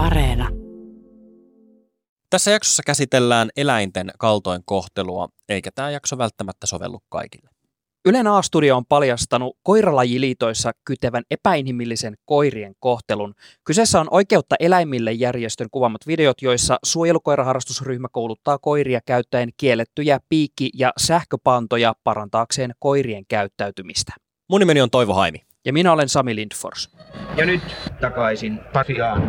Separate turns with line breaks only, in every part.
Areena.
Tässä jaksossa käsitellään eläinten kaltoinkohtelua, eikä tämä jakso välttämättä sovellu kaikille.
Ylen A-studio on paljastanut koiralajiliitoissa kytevän epäinhimillisen koirien kohtelun. Kyseessä on Oikeutta eläimille järjestön kuvaamat videot, joissa suojelukoiraharrastusryhmä kouluttaa koiria käyttäen kiellettyjä piikki- ja sähköpantoja parantaakseen koirien käyttäytymistä.
Mun nimeni on Toivo Haimi.
Ja minä olen Sami Lindfors.
Ja nyt takaisin Pasiaan.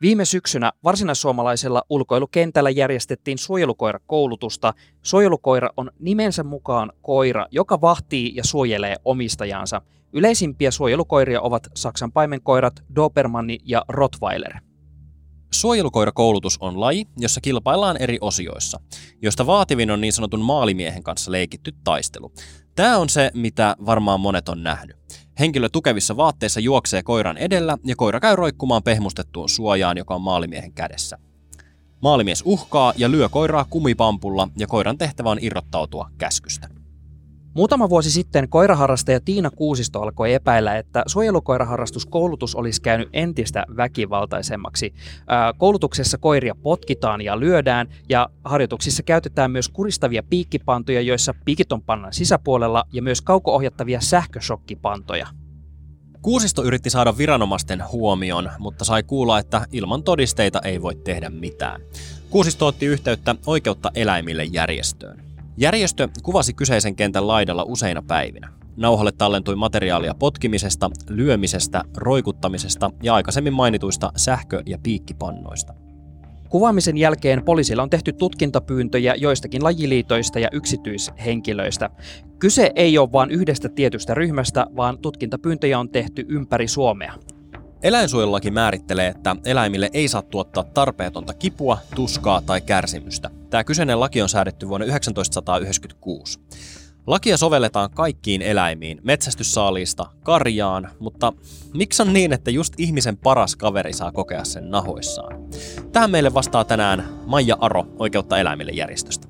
Viime syksynä varsinaissuomalaisella ulkoilukentällä järjestettiin suojelukoirakoulutusta. Suojelukoira on nimensä mukaan koira, joka vahtii ja suojelee omistajansa. Yleisimpiä suojelukoiria ovat Saksan paimenkoirat, Dobermanni ja Rottweiler.
Suojelukoirakoulutus on laji, jossa kilpaillaan eri osioissa, josta vaativin on niin sanotun maalimiehen kanssa leikitty taistelu. Tämä on se, mitä varmaan monet on nähnyt. Henkilö tukevissa vaatteissa juoksee koiran edellä ja koira käy roikkumaan pehmustettuun suojaan, joka on maalimiehen kädessä. Maalimies uhkaa ja lyö koiraa kumipampulla ja koiran tehtävä on irrottautua käskystä.
Muutama vuosi sitten koiraharrastaja Tiina Kuusisto alkoi epäillä, että suojelukoiraharrastuskoulutus olisi käynyt entistä väkivaltaisemmaksi. Koulutuksessa koiria potkitaan ja lyödään ja harjoituksissa käytetään myös kuristavia piikkipantoja, joissa piikit on pannan sisäpuolella ja myös kaukoohjattavia sähköshokkipantoja.
Kuusisto yritti saada viranomaisten huomion, mutta sai kuulla, että ilman todisteita ei voi tehdä mitään. Kuusisto otti yhteyttä Oikeutta eläimille järjestöön. Järjestö kuvasi kyseisen kentän laidalla useina päivinä. Nauhalle tallentui materiaalia potkimisesta, lyömisestä, roikuttamisesta ja aikaisemmin mainituista sähkö- ja piikkipannoista.
Kuvaamisen jälkeen poliisilla on tehty tutkintapyyntöjä joistakin lajiliitoista ja yksityishenkilöistä. Kyse ei ole vain yhdestä tietystä ryhmästä, vaan tutkintapyyntöjä on tehty ympäri Suomea.
Eläinsuojelulaki määrittelee, että eläimille ei saa tuottaa tarpeetonta kipua, tuskaa tai kärsimystä. Tämä kyseinen laki on säädetty vuonna 1996. Lakia sovelletaan kaikkiin eläimiin, metsästyssaaliista, karjaan, mutta miksi on niin, että just ihmisen paras kaveri saa kokea sen nahoissaan? Tähän meille vastaa tänään Maija Aro Oikeutta eläimille järjestöstä.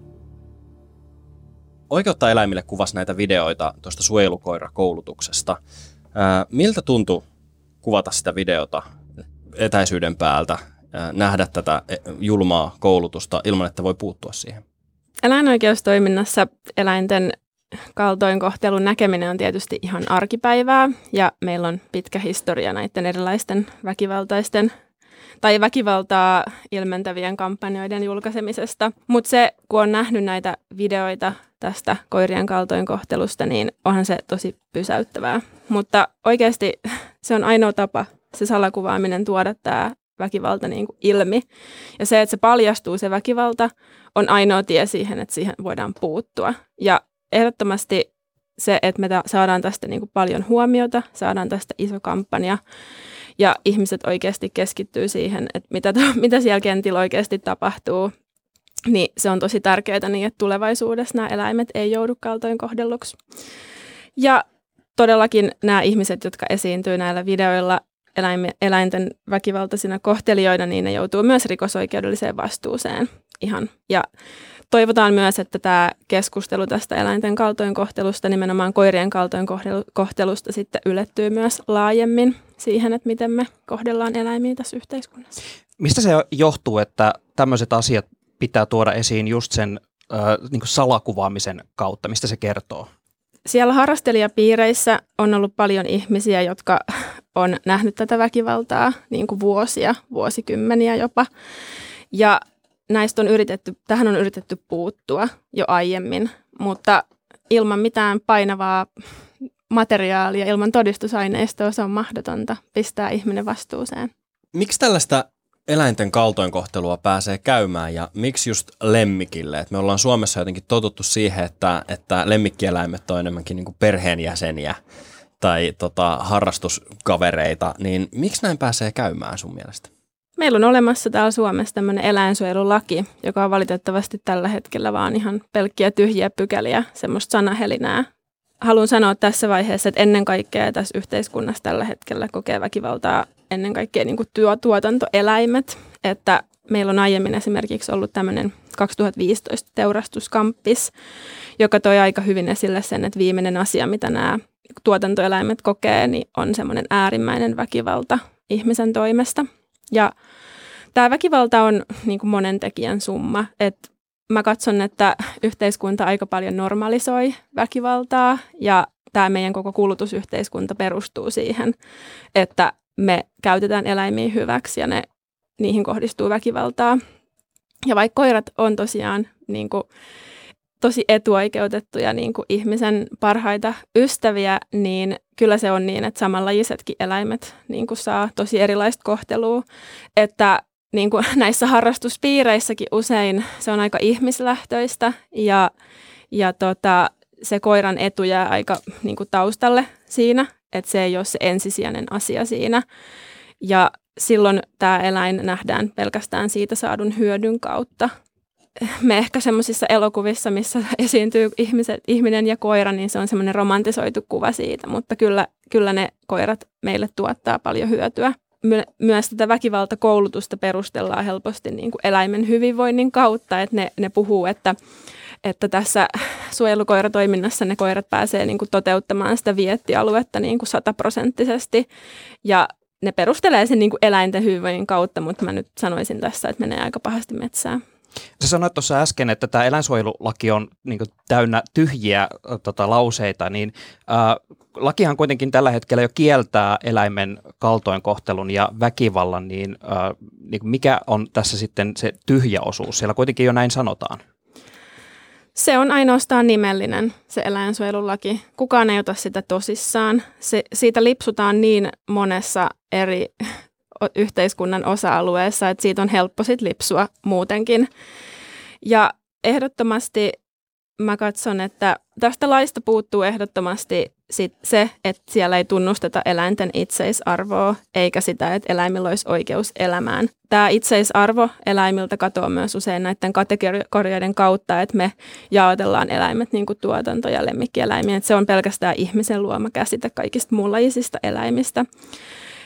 Oikeutta eläimille kuvasi näitä videoita tuosta suojelukoirakoulutuksesta. Miltä tuntui kuvata sitä videota etäisyyden päältä, nähdä tätä e, julmaa koulutusta ilman, että voi puuttua siihen?
Eläinoikeustoiminnassa eläinten kaltoinkohtelun näkeminen on tietysti ihan arkipäivää ja meillä on pitkä historia näiden erilaisten väkivaltaisten tai väkivaltaa ilmentävien kampanjoiden julkaisemisesta. Mutta se, kun on nähnyt näitä videoita tästä koirien kaltoinkohtelusta, niin onhan se tosi pysäyttävää. Mutta oikeasti se on ainoa tapa, se salakuvaaminen, tuoda tämä väkivalta niin kuin ilmi. Ja se, että se paljastuu se väkivalta, on ainoa tie siihen, että siihen voidaan puuttua. Ja ehdottomasti se, että me saadaan tästä niin kuin paljon huomiota, saadaan tästä iso kampanja ja ihmiset oikeasti keskittyy siihen, että mitä, mitä siellä kentillä oikeasti tapahtuu, niin se on tosi tärkeää niin, että tulevaisuudessa nämä eläimet ei joudu kaltoin kohdelluksi. Ja todellakin nämä ihmiset, jotka esiintyy näillä videoilla eläinten väkivaltaisina kohtelijoina, niin ne joutuu myös rikosoikeudelliseen vastuuseen ihan. Ja toivotaan myös, että tämä keskustelu tästä eläinten kaltoinkohtelusta, nimenomaan koirien kaltoinkohtelusta, sitten ylettyy myös laajemmin siihen, että miten me kohdellaan eläimiä tässä yhteiskunnassa.
Mistä se johtuu, että tämmöiset asiat pitää tuoda esiin just sen äh, niin salakuvaamisen kautta? Mistä se kertoo?
Siellä harrastelijapiireissä on ollut paljon ihmisiä, jotka on nähnyt tätä väkivaltaa niin kuin vuosia, vuosikymmeniä jopa. Ja näistä on yritetty, tähän on yritetty puuttua jo aiemmin, mutta ilman mitään painavaa materiaalia, ilman todistusaineistoa se on mahdotonta pistää ihminen vastuuseen.
Miksi tällaista eläinten kaltoinkohtelua pääsee käymään ja miksi just lemmikille? Et me ollaan Suomessa jotenkin totuttu siihen, että, että lemmikkieläimet on enemmänkin niin perheenjäseniä tai tota, harrastuskavereita, niin miksi näin pääsee käymään sun mielestä?
Meillä on olemassa täällä Suomessa tämmöinen eläinsuojelulaki, joka on valitettavasti tällä hetkellä vaan ihan pelkkiä tyhjiä pykäliä, semmoista sanahelinää. Haluan sanoa tässä vaiheessa, että ennen kaikkea tässä yhteiskunnassa tällä hetkellä kokee väkivaltaa ennen kaikkea niin kuin työtuotantoeläimet, että meillä on aiemmin esimerkiksi ollut tämmöinen 2015 teurastuskamppis, joka toi aika hyvin esille sen, että viimeinen asia, mitä nämä tuotantoeläimet kokee, niin on semmoinen äärimmäinen väkivalta ihmisen toimesta. Ja tämä väkivalta on niin kuin monen tekijän summa. Et mä katson, että yhteiskunta aika paljon normalisoi väkivaltaa ja tämä meidän koko kulutusyhteiskunta perustuu siihen, että me käytetään eläimiä hyväksi ja ne, niihin kohdistuu väkivaltaa. Ja vaikka koirat on tosiaan niin kuin, tosi etuoikeutettuja niin kuin ihmisen parhaita ystäviä, niin kyllä se on niin, että samanlajisetkin eläimet niin kuin saa tosi erilaista kohtelua. Että niin kuin näissä harrastuspiireissäkin usein se on aika ihmislähtöistä ja, ja tota, se koiran etu jää aika niin kuin taustalle siinä, että se ei ole se ensisijainen asia siinä. Ja silloin tämä eläin nähdään pelkästään siitä saadun hyödyn kautta. Me ehkä semmoisissa elokuvissa, missä esiintyy ihmiset, ihminen ja koira, niin se on semmoinen romantisoitu kuva siitä, mutta kyllä, kyllä ne koirat meille tuottaa paljon hyötyä. My- myös tätä väkivaltakoulutusta perustellaan helposti niin kuin eläimen hyvinvoinnin kautta, että ne, ne puhuu, että että tässä suojelukoiratoiminnassa ne koirat pääsee niin kuin toteuttamaan sitä viettialuetta niin kuin sataprosenttisesti. Ja ne perustelee sen niin kuin eläinten hyvinvoinnin kautta, mutta mä nyt sanoisin tässä, että menee aika pahasti metsään.
Sä sanoit tuossa äsken, että tämä eläinsuojelulaki on niin kuin täynnä tyhjiä tota, lauseita, niin ää, lakihan kuitenkin tällä hetkellä jo kieltää eläimen kaltoinkohtelun ja väkivallan, niin, ää, niin mikä on tässä sitten se tyhjä osuus? Siellä kuitenkin jo näin sanotaan.
Se on ainoastaan nimellinen, se eläinsuojelulaki. Kukaan ei ota sitä tosissaan. Se, siitä lipsutaan niin monessa eri yhteiskunnan osa-alueessa, että siitä on helppo sit lipsua muutenkin. Ja ehdottomasti mä katson, että tästä laista puuttuu ehdottomasti sit se, että siellä ei tunnusteta eläinten itseisarvoa, eikä sitä, että eläimillä olisi oikeus elämään. Tämä itseisarvo eläimiltä katoaa myös usein näiden kategorioiden kautta, että me jaotellaan eläimet niin kuin tuotanto- ja lemmikkieläimiä. Se on pelkästään ihmisen luoma käsite kaikista muunlajisista eläimistä.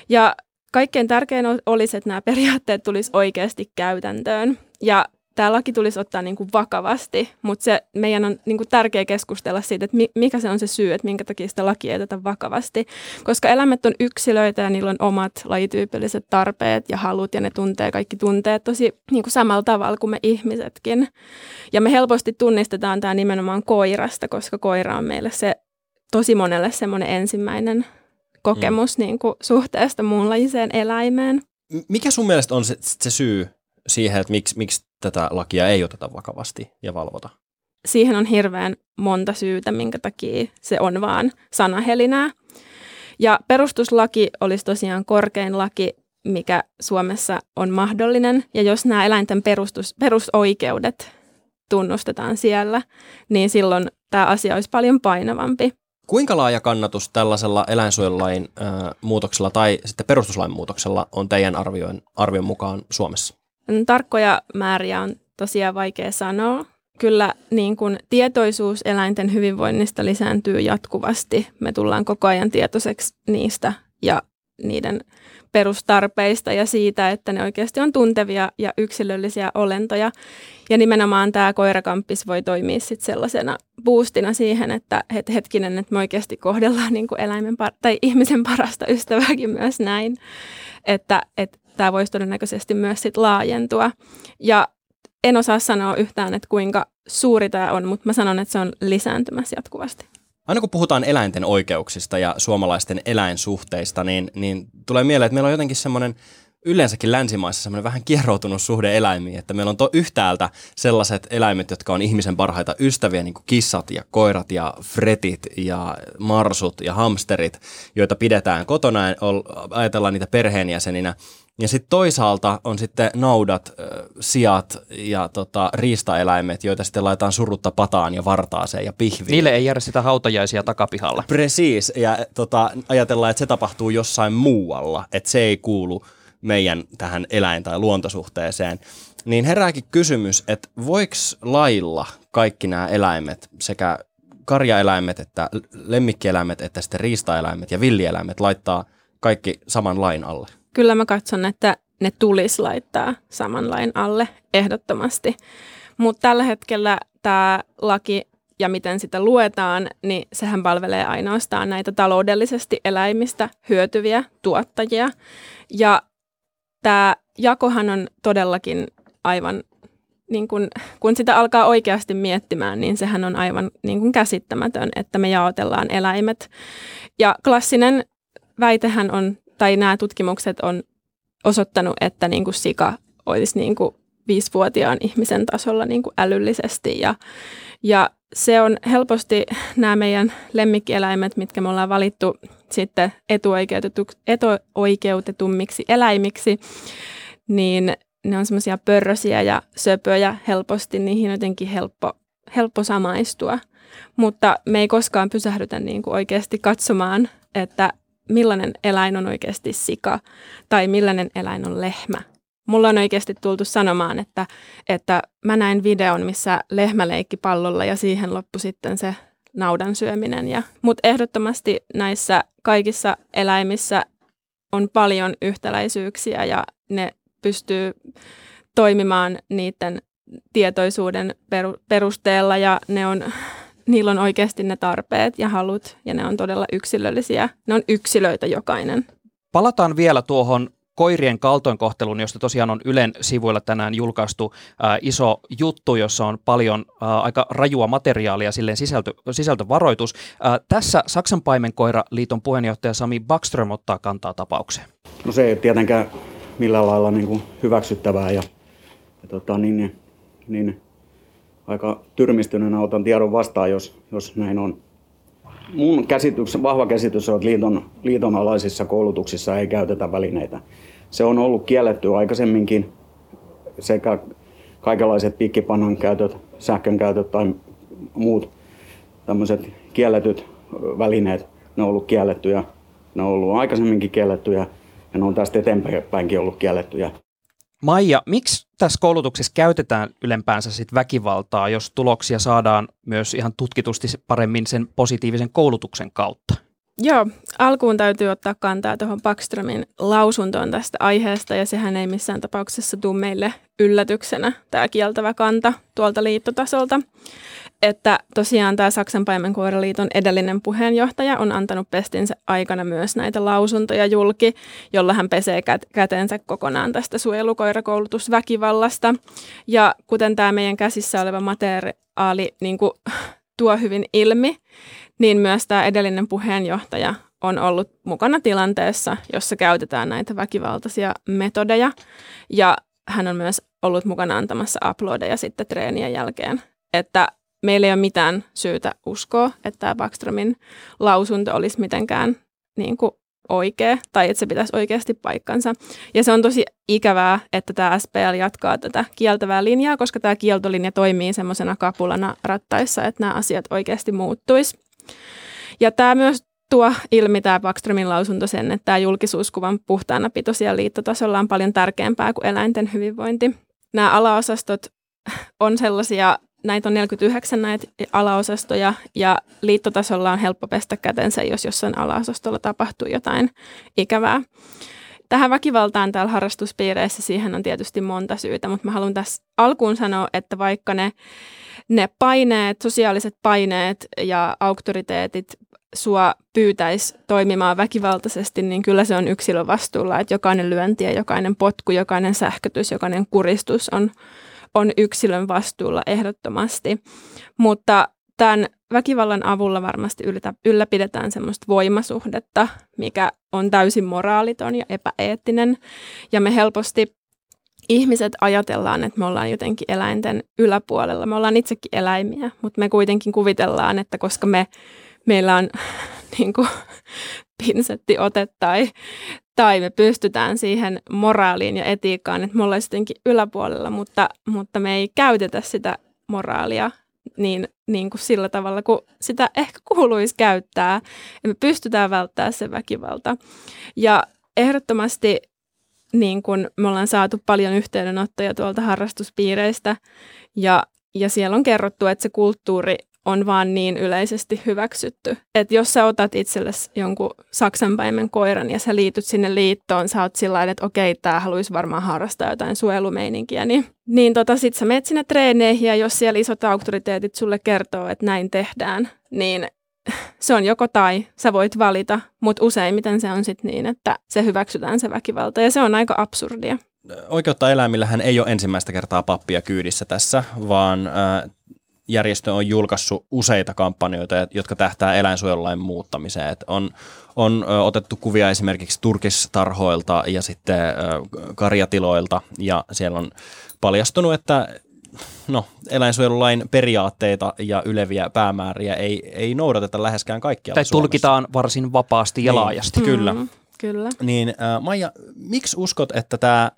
Ja kaikkein tärkein olisi, että nämä periaatteet tulisi oikeasti käytäntöön. Ja tämä laki tulisi ottaa niin kuin vakavasti, mutta se, meidän on niin kuin tärkeä keskustella siitä, että mikä se on se syy, että minkä takia sitä lakia ei oteta vakavasti. Koska eläimet on yksilöitä ja niillä on omat lajityypilliset tarpeet ja halut ja ne tuntee kaikki tunteet tosi niin kuin samalla tavalla kuin me ihmisetkin. Ja me helposti tunnistetaan tämä nimenomaan koirasta, koska koira on meille se tosi monelle semmoinen ensimmäinen kokemus mm. niin kuin suhteesta muunlaiseen eläimeen.
Mikä sun mielestä on se, se syy siihen, että miksi, miksi tätä lakia ei oteta vakavasti ja valvota?
Siihen on hirveän monta syytä, minkä takia se on vaan sanahelinää. Ja perustuslaki olisi tosiaan korkein laki, mikä Suomessa on mahdollinen. Ja jos nämä eläinten perustus, perusoikeudet tunnustetaan siellä, niin silloin tämä asia olisi paljon painavampi.
Kuinka laaja kannatus tällaisella eläinsuojelulain äh, muutoksella tai sitten perustuslain muutoksella on teidän arvion, arvion mukaan Suomessa?
Tarkkoja määriä on tosiaan vaikea sanoa. Kyllä niin kuin tietoisuus eläinten hyvinvoinnista lisääntyy jatkuvasti. Me tullaan koko ajan tietoiseksi niistä ja niiden perustarpeista ja siitä, että ne oikeasti on tuntevia ja yksilöllisiä olentoja. Ja nimenomaan tämä koirakamppis voi toimia sitten sellaisena boostina siihen, että het, hetkinen, että me oikeasti kohdellaan niin kuin eläimen par- tai ihmisen parasta ystävääkin myös näin, että, että tämä voisi todennäköisesti myös sit laajentua. Ja en osaa sanoa yhtään, että kuinka suuri tämä on, mutta mä sanon, että se on lisääntymässä jatkuvasti.
Aina kun puhutaan eläinten oikeuksista ja suomalaisten eläinsuhteista, niin, niin tulee mieleen, että meillä on jotenkin semmoinen yleensäkin länsimaissa semmoinen vähän kierroutunut suhde eläimiin, että meillä on to yhtäältä sellaiset eläimet, jotka on ihmisen parhaita ystäviä, niin kuin kissat ja koirat ja fretit ja marsut ja hamsterit, joita pidetään kotona ja ajatellaan niitä perheenjäseninä. Ja sitten toisaalta on sitten naudat, sijat ja tota, riistaeläimet, joita sitten laitetaan surutta pataan ja vartaaseen ja pihviin.
Niille ei jäädä sitä hautajaisia takapihalla.
Precis, ja tota, ajatellaan, että se tapahtuu jossain muualla, että se ei kuulu meidän tähän eläin- tai luontosuhteeseen. Niin herääkin kysymys, että voiko lailla kaikki nämä eläimet, sekä karjaeläimet, että lemmikkieläimet, että sitten riistaeläimet ja villieläimet laittaa kaikki saman lain alle?
Kyllä mä katson, että ne tulisi laittaa saman lain alle ehdottomasti. Mutta tällä hetkellä tämä laki ja miten sitä luetaan, niin sehän palvelee ainoastaan näitä taloudellisesti eläimistä hyötyviä tuottajia. Ja tämä jakohan on todellakin aivan, niin kun, kun sitä alkaa oikeasti miettimään, niin sehän on aivan niin kun käsittämätön, että me jaotellaan eläimet. Ja klassinen väitehän on, tai nämä tutkimukset on osoittanut, että niin kuin sika olisi niin kuin viisivuotiaan ihmisen tasolla niin kuin älyllisesti ja, ja se on helposti nämä meidän lemmikkieläimet, mitkä me ollaan valittu sitten etuoikeutetu, etuoikeutetummiksi eläimiksi, niin ne on semmoisia pörrösiä ja söpöjä helposti, niihin on jotenkin helppo, helppo samaistua. Mutta me ei koskaan pysähdytä niin kuin oikeasti katsomaan, että millainen eläin on oikeasti sika tai millainen eläin on lehmä. Mulla on oikeasti tultu sanomaan, että, että mä näin videon, missä lehmä leikki pallolla ja siihen loppui sitten se naudan syöminen. Mutta ehdottomasti näissä kaikissa eläimissä on paljon yhtäläisyyksiä ja ne pystyy toimimaan niiden tietoisuuden perusteella ja ne on, niillä on oikeasti ne tarpeet ja halut ja ne on todella yksilöllisiä. Ne on yksilöitä jokainen.
Palataan vielä tuohon koirien kaltoinkohtelun, josta tosiaan on Ylen sivuilla tänään julkaistu ää, iso juttu, jossa on paljon ää, aika rajua materiaalia, silleen sisältö, sisältövaroitus. Ää, tässä Saksan paimenkoiraliiton puheenjohtaja Sami Backström ottaa kantaa tapaukseen.
No se ei tietenkään millään lailla niin kuin hyväksyttävää ja, ja tota, niin, niin, aika tyrmistyneenä otan tiedon vastaan, jos, jos näin on. Mun käsitys, vahva käsitys on, että liiton, liiton alaisissa koulutuksissa ei käytetä välineitä. Se on ollut kielletty aikaisemminkin sekä kaikenlaiset pikkipannan käytöt, sähkön käytöt tai muut tämmöiset kielletyt välineet, ne on ollut kiellettyjä. Ne on ollut aikaisemminkin kiellettyjä ja ne on tästä eteenpäinkin ollut kiellettyjä.
Maija, miksi tässä koulutuksessa käytetään ylempäänsä sit väkivaltaa, jos tuloksia saadaan myös ihan tutkitusti paremmin sen positiivisen koulutuksen kautta?
Joo, alkuun täytyy ottaa kantaa tuohon Backströmin lausuntoon tästä aiheesta, ja sehän ei missään tapauksessa tule meille yllätyksenä, tämä kieltävä kanta tuolta liittotasolta. Että tosiaan tämä Saksan paimenkoiraliiton edellinen puheenjohtaja on antanut pestinsä aikana myös näitä lausuntoja julki, jolla hän pesee kätensä kokonaan tästä suojelukoirakoulutusväkivallasta. Ja kuten tämä meidän käsissä oleva materiaali niin kuin, tuo hyvin ilmi, niin myös tämä edellinen puheenjohtaja on ollut mukana tilanteessa, jossa käytetään näitä väkivaltaisia metodeja. Ja hän on myös ollut mukana antamassa uploadeja sitten treenien jälkeen. Että meillä ei ole mitään syytä uskoa, että tämä Backströmin lausunto olisi mitenkään niin kuin oikea tai että se pitäisi oikeasti paikkansa. Ja se on tosi ikävää, että tämä SPL jatkaa tätä kieltävää linjaa, koska tämä kieltolinja toimii semmoisena kapulana rattaissa, että nämä asiat oikeasti muuttuisi. Ja tämä myös tuo ilmi tämä Backströmin lausunto sen, että tämä julkisuuskuvan puhtaana pito siellä liittotasolla on paljon tärkeämpää kuin eläinten hyvinvointi. Nämä alaosastot on sellaisia, näitä on 49 näitä alaosastoja ja liittotasolla on helppo pestä kätensä, jos jossain alaosastolla tapahtuu jotain ikävää. Tähän väkivaltaan täällä harrastuspiireissä siihen on tietysti monta syytä, mutta mä haluan tässä alkuun sanoa, että vaikka ne, ne paineet, sosiaaliset paineet ja auktoriteetit sua pyytäisi toimimaan väkivaltaisesti, niin kyllä se on yksilön vastuulla, että jokainen lyönti ja jokainen potku, jokainen sähkötys, jokainen kuristus on, on yksilön vastuulla ehdottomasti. Mutta tämän väkivallan avulla varmasti ylläpidetään semmoista voimasuhdetta, mikä on täysin moraaliton ja epäeettinen. Ja me helposti ihmiset ajatellaan, että me ollaan jotenkin eläinten yläpuolella. Me ollaan itsekin eläimiä, mutta me kuitenkin kuvitellaan, että koska me, meillä on niin kuin, pinsettiote tai, tai me pystytään siihen moraaliin ja etiikkaan, että me ollaan jotenkin yläpuolella, mutta, mutta me ei käytetä sitä moraalia niin, niin kuin sillä tavalla, kun sitä ehkä kuuluisi käyttää. Ja me pystytään välttämään se väkivalta. Ja ehdottomasti niin kuin me ollaan saatu paljon yhteydenottoja tuolta harrastuspiireistä ja, ja siellä on kerrottu, että se kulttuuri on vaan niin yleisesti hyväksytty. Että jos sä otat itsellesi jonkun saksanpaimen koiran ja sä liityt sinne liittoon, sä oot sillä että okei, tää haluaisi varmaan harrastaa jotain suojelumeininkiä, niin, niin tota, sit sä menet sinne treeneihin ja jos siellä isot auktoriteetit sulle kertoo, että näin tehdään, niin se on joko tai, sä voit valita, mutta useimmiten se on sitten niin, että se hyväksytään se väkivalta ja se on aika absurdia.
Oikeutta eläimillähän ei ole ensimmäistä kertaa pappia kyydissä tässä, vaan äh, järjestö on julkaissut useita kampanjoita, jotka tähtää eläinsuojelulain muuttamiseen. Et on, on otettu kuvia esimerkiksi turkistarhoilta ja sitten ö, karjatiloilta, ja siellä on paljastunut, että no, eläinsuojelulain periaatteita ja yleviä päämääriä ei, ei noudateta läheskään kaikkia.
Tai tulkitaan varsin vapaasti ja
niin,
laajasti.
Kyllä.
Mm, kyllä.
Niin äh, Maija, miksi uskot, että tämä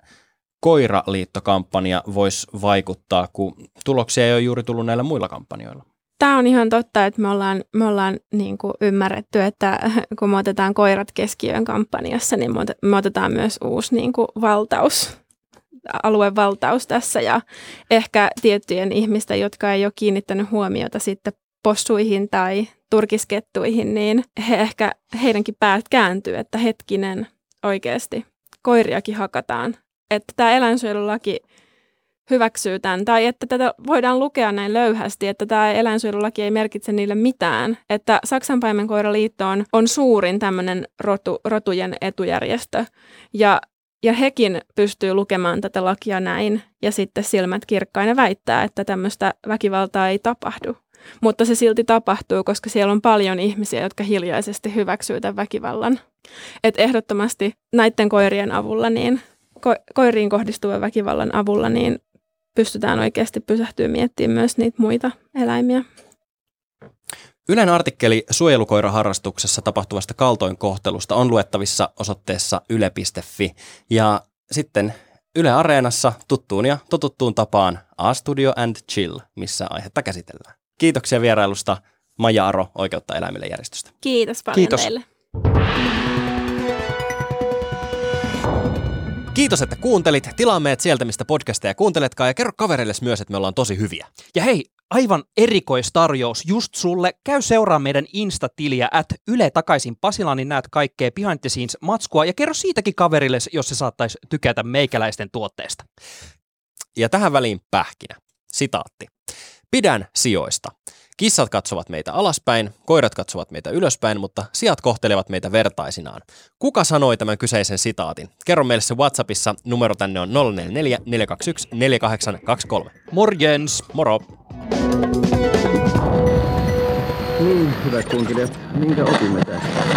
koiraliittokampanja voisi vaikuttaa, kun tuloksia ei ole juuri tullut näillä muilla kampanjoilla?
Tämä on ihan totta, että me ollaan, me ollaan niin kuin ymmärretty, että kun me otetaan koirat keskiöön kampanjassa, niin me otetaan myös uusi niin kuin valtaus, aluevaltaus tässä ja ehkä tiettyjen ihmisten, jotka ei ole kiinnittänyt huomiota sitten possuihin tai turkiskettuihin, niin he ehkä heidänkin päät kääntyy, että hetkinen oikeasti koiriakin hakataan että tämä eläinsuojelulaki hyväksyy tämän, tai että tätä voidaan lukea näin löyhästi, että tämä eläinsuojelulaki ei merkitse niille mitään. Että Saksan paimenkoiraliitto on, on suurin tämmöinen rotu, rotujen etujärjestö, ja, ja hekin pystyy lukemaan tätä lakia näin, ja sitten silmät kirkkaina väittää, että tämmöistä väkivaltaa ei tapahdu. Mutta se silti tapahtuu, koska siellä on paljon ihmisiä, jotka hiljaisesti hyväksyy tämän väkivallan. Et ehdottomasti näiden koirien avulla niin ko- koiriin kohdistuvan väkivallan avulla niin pystytään oikeasti pysähtyä miettimään myös niitä muita eläimiä.
Ylen artikkeli suojelukoiraharrastuksessa tapahtuvasta kaltoinkohtelusta on luettavissa osoitteessa yle.fi. Ja sitten Yle Areenassa tuttuun ja totuttuun tapaan A Studio and Chill, missä aihetta käsitellään. Kiitoksia vierailusta Maja Aro Oikeutta eläimille järjestöstä.
Kiitos paljon
Kiitos.
teille.
Kiitos, että kuuntelit. Tilaa meidät sieltä, mistä podcasteja kuunteletkaan ja kerro kavereille myös, että me ollaan tosi hyviä.
Ja hei, aivan erikoistarjous just sulle. Käy seuraa meidän Insta-tiliä at Yle takaisin Pasila, niin näet kaikkea behind the scenes matskua ja kerro siitäkin kaverille, jos se saattaisi tykätä meikäläisten tuotteesta.
Ja tähän väliin pähkinä. Sitaatti. Pidän sijoista. Kissat katsovat meitä alaspäin, koirat katsovat meitä ylöspäin, mutta sijat kohtelevat meitä vertaisinaan. Kuka sanoi tämän kyseisen sitaatin? Kerro meille se Whatsappissa. Numero tänne on 044 421 4823.
Morjens!
Moro!
Niin, hyvät kuuntelijat, minkä opimme tästä?